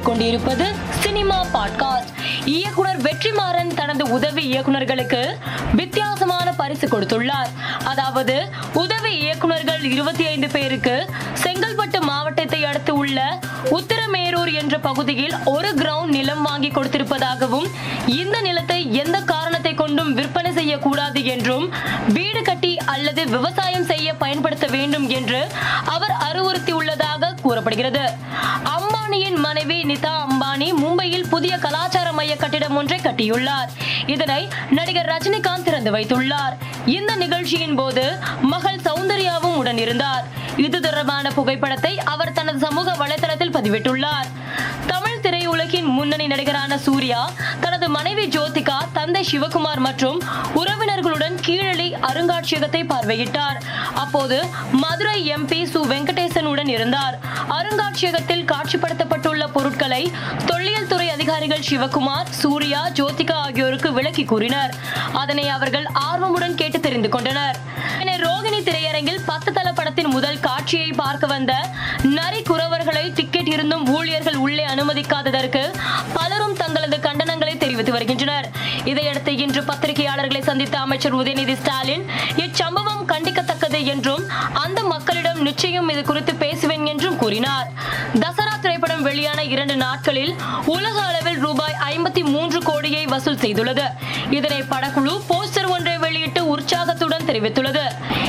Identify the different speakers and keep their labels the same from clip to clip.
Speaker 1: கேட்டுக்கொண்டிருப்பது cinema podcast. இயக்குனர் வெற்றிமாறன் தனது உதவி இயக்குனர்களுக்கு வித்தியாசமான பரிசு கொடுத்துள்ளார். அதாவது உதவி இயக்குனர்கள் இருபத்தி ஐந்து பேருக்கு செங்கல்பட்டு மாவட்டத்தை அடுத்து உள்ள உத்தரமேரூர் என்ற பகுதியில் ஒரு கிரவுண்ட் நிலம் வாங்கி கொடுத்திருப்பதாகவும் இந்த நிலத்தை எந்த காரணத்தை கொண்டும் விற்பனை செய்யக்கூடாது என்றும் வீடு கட்டி அல்லது விவசாயம் செய்ய பயன்படுத்த வேண்டும் என்று அவர் அறிவுறுத்தியுள்ளதாக கூறப்படுகிறது. அம்பானியின் மனைவி நிதா அம்பானி மும்பையில் புதிய கலாச்சார மைய கட்டிடம் ஒன்றை கட்டியுள்ளார். இதனை நடிகர் ரஜினிகாந்த் திறந்து வைத்துள்ளார். இந்த நிகழ்ச்சியின் போது மகள் சௌந்தர்யாவும் உடன் இருந்தார் இது தொடர்பான புகைப்படத்தை அவர் தனது சமூக வலைதளத்தில் பதிவிட்டுள்ளார். தமிழ் திரையுலகின் முன்னணி நடிகரான சூர்யா தனது மனைவி ஜோதிகா தந்தை சிவகுமார் மற்றும் உறவினர்களுடன் கீழடி அருங்காட்சியகத்தை பார்வையிட்டார். அப்போது மதுரை எம்பி சு. வெங்கடேசனுடன் இருந்தார். அருங்காட்சியகத்தில் காட்சிப்படுத்தப்பட்டுள்ள பொருட்களை தொல்லியல் துறை அதிகாரிகள் சிவகுமார் சூர்யா ஜோதிகா ஆகியோருக்கு விளக்கி கூறினர். அதனை அவர்கள் ஆர்வமுடன் கேட்டு தெரிந்து கொண்டனர். ரோகிணி திரையரங்கில் பத்து தள படத்தின் முதல் காட்சியை பார்க்க வந்த நரி குறவர்களை டிக்கெட் இருந்தும் ஊழியர்கள் உள்ளே அனுமதிக்காததற்கு பலர் தெரிவித்து வருகின்றனர். இதையடுத்து இன்று பத்திரிகையாளர்களை சந்தித்த அமைச்சர் உதயநிதி ஸ்டாலின் இச்சம்பவம் கண்டிக்கத்தக்கது என்றும் அந்த மக்களிடம் நிச்சயம் இது குறித்து பேசுவேன் என்றும் கூறினார். தசரா திரைப்படம் வெளியான இரண்டு நாட்களில் உலக அளவில் ரூபாய் ஐம்பத்தி மூன்று கோடியை வசூல் செய்துள்ளது. இதனை படக்குழு போஸ்டர் ஒன்றை வெளியிட்டு உற்சாகத்துடன் தெரிவித்துள்ளது.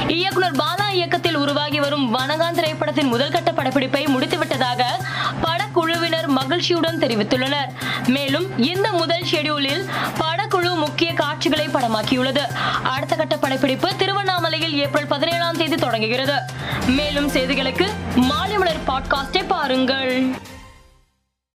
Speaker 1: இயக்குனர் பாலா இயக்கத்தில் உருவாகி வரும் வனகான் திரைப்படத்தின் முதல்கட்ட படப்பிடிப்பை முடித்து மகிழ்ச்சியுடன் தெரிவித்துள்ளனர். மேலும் இந்த முதல் ஷெடியூலில் படக்குழு முக்கிய காட்சிகளை படமாக்கியுள்ளது. அடுத்த கட்ட படப்பிடிப்பு திருவண்ணாமலையில் ஏப்ரல் பதினேழாம் தேதி தொடங்குகிறது. மேலும் செய்திகளுக்கு மாலை மலர் பாட்காஸ்டை பாருங்கள்.